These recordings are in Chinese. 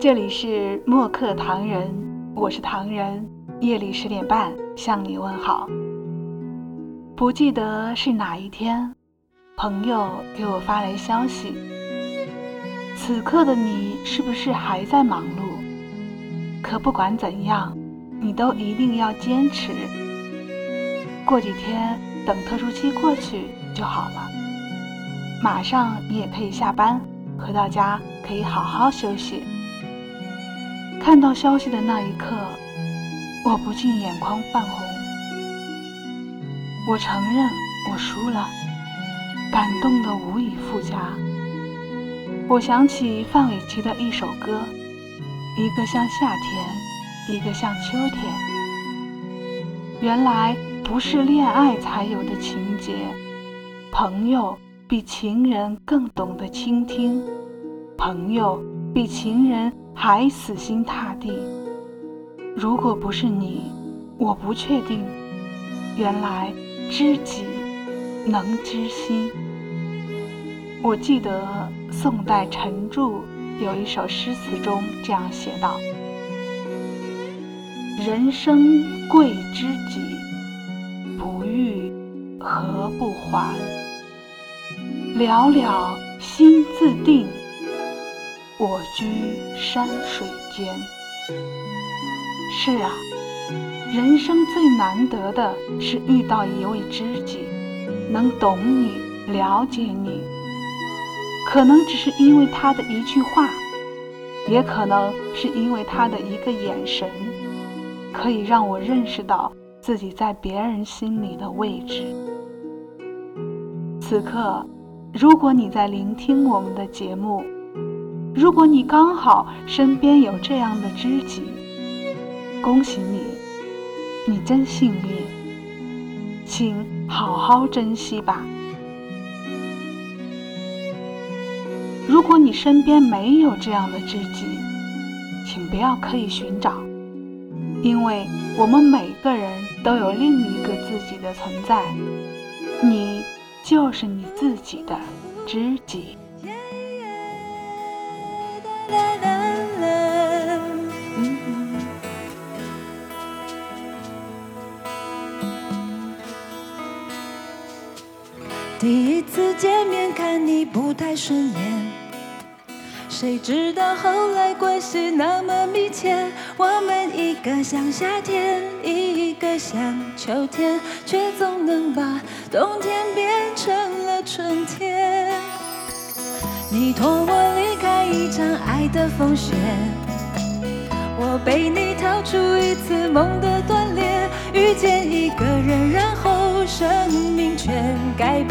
这里是墨客唐人，我是唐人。夜里十点半向你问好。不记得是哪一天，朋友给我发来消息。此刻的你是不是还在忙碌？可不管怎样，你都一定要坚持。过几天等特殊期过去就好了。马上你也可以下班，回到家可以好好休息。看到消息的那一刻，我不禁眼眶泛红。我承认我输了，感动的无以复加。我想起范玮琪的一首歌，一个像夏天，一个像秋天。原来不是恋爱才有的情节，朋友比情人更懂得倾听，朋友比情人。还死心塌地。如果不是你，我不确定。原来知己能知心。我记得宋代陈著有一首诗词中这样写道：“人生贵知己，不遇何不还？了了心自定。”我居山水间。是啊，人生最难得的是遇到一位知己，能懂你、了解你。可能只是因为他的一句话，也可能是因为他的一个眼神，可以让我认识到自己在别人心里的位置。此刻，如果你在聆听我们的节目，如果你刚好身边有这样的知己，恭喜你，你真幸运，请好好珍惜吧。如果你身边没有这样的知己，请不要刻意寻找，因为我们每个人都有另一个自己的存在，你就是你自己的知己。看你不太顺眼，谁知道后来关系那么密切。我们一个像夏天，一个像秋天，却总能把冬天变成了春天。你托我离开一场爱的风雪，我背你逃出一次梦的断裂，遇见一个人，然后生命全改变。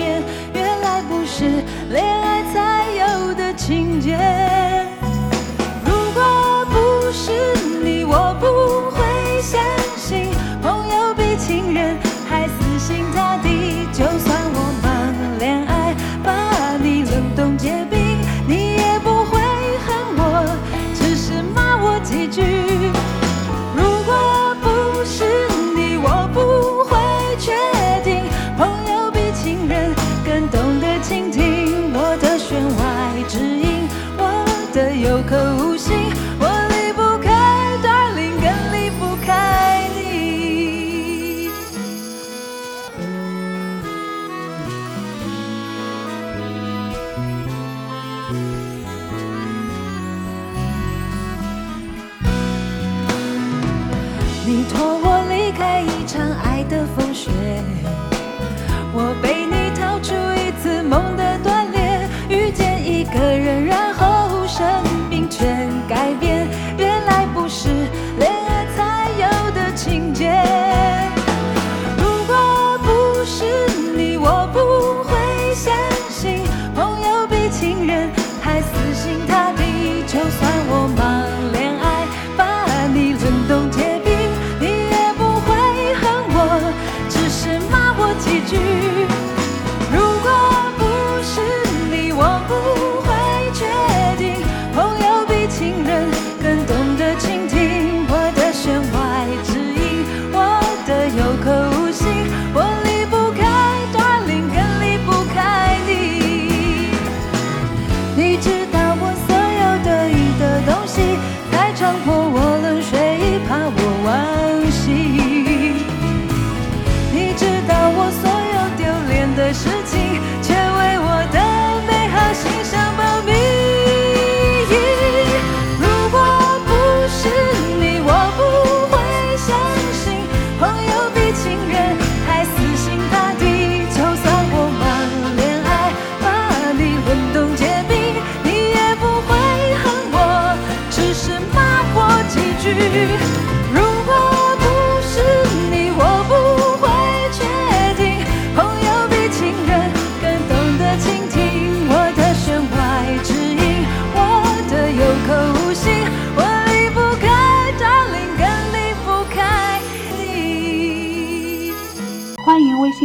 是恋爱才有的情节。你痛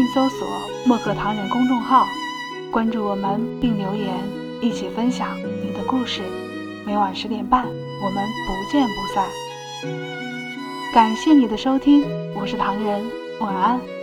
搜索“墨客唐人”公众号，关注我们并留言，一起分享你的故事。每晚十点半，我们不见不散。感谢你的收听，我是唐人，晚安。